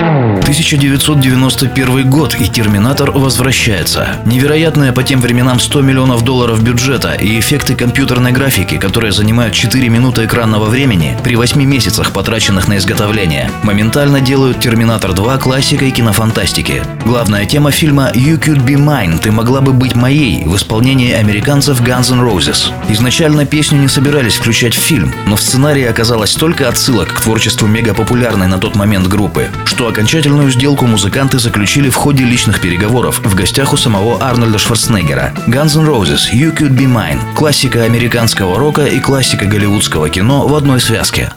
1991 год, и «Терминатор» возвращается. Невероятные по тем временам 100 миллионов долларов бюджета и эффекты компьютерной графики, которые занимают 4 минуты экранного времени при 8 месяцах, потраченных на изготовление, моментально делают «Терминатор 2» классикой кинофантастики. Главная тема фильма «You Could Be Mine» «Ты могла бы быть моей» в исполнении американцев Guns N' Roses. Изначально песню не собирались включать в фильм, но в сценарии оказалось столько отсылок к творчеству мегапопулярной на тот момент группы, что окончательную сделку музыканты заключили в ходе личных переговоров в гостях у самого Арнольда Шварценеггера. Guns N' Roses «You Could Be Mine» – классика американского рока и классика голливудского кино в одной связке.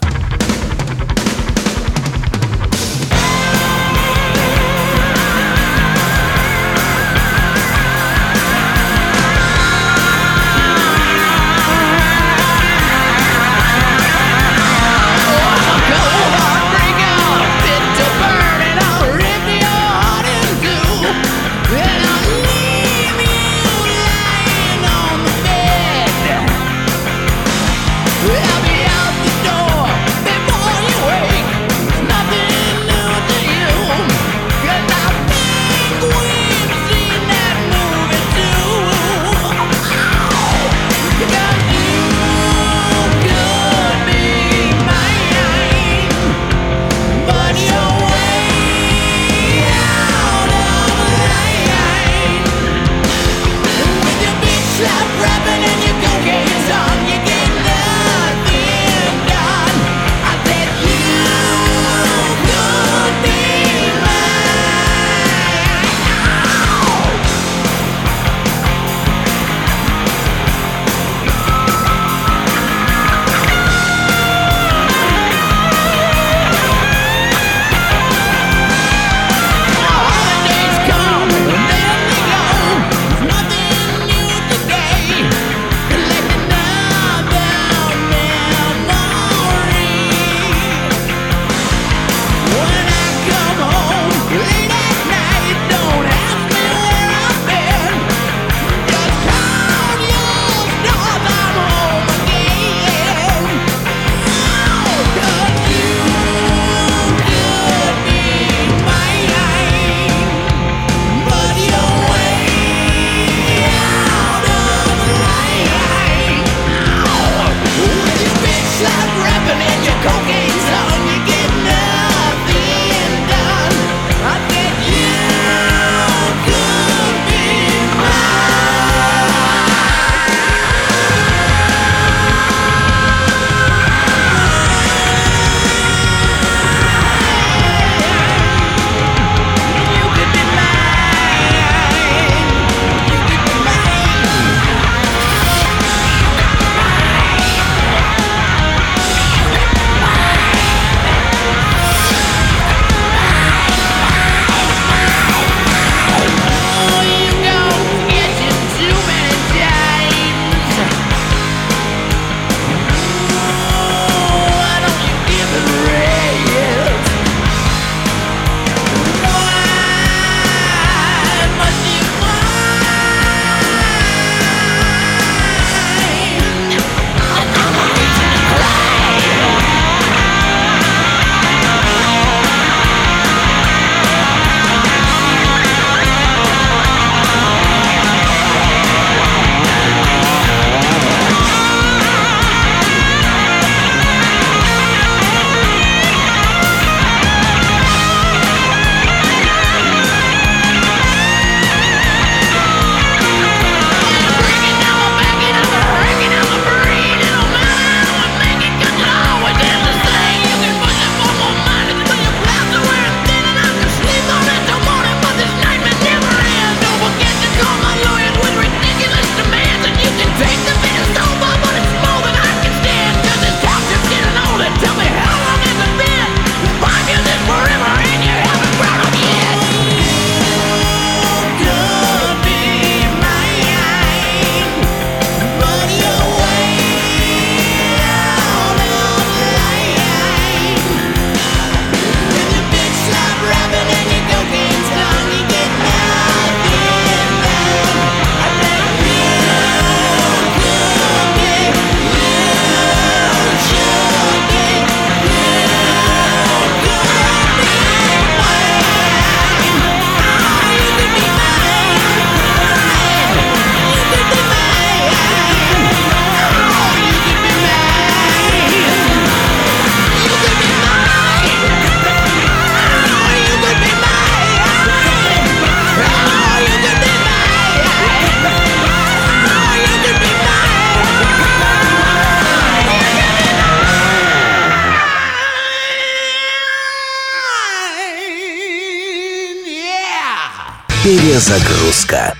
Перезагрузка.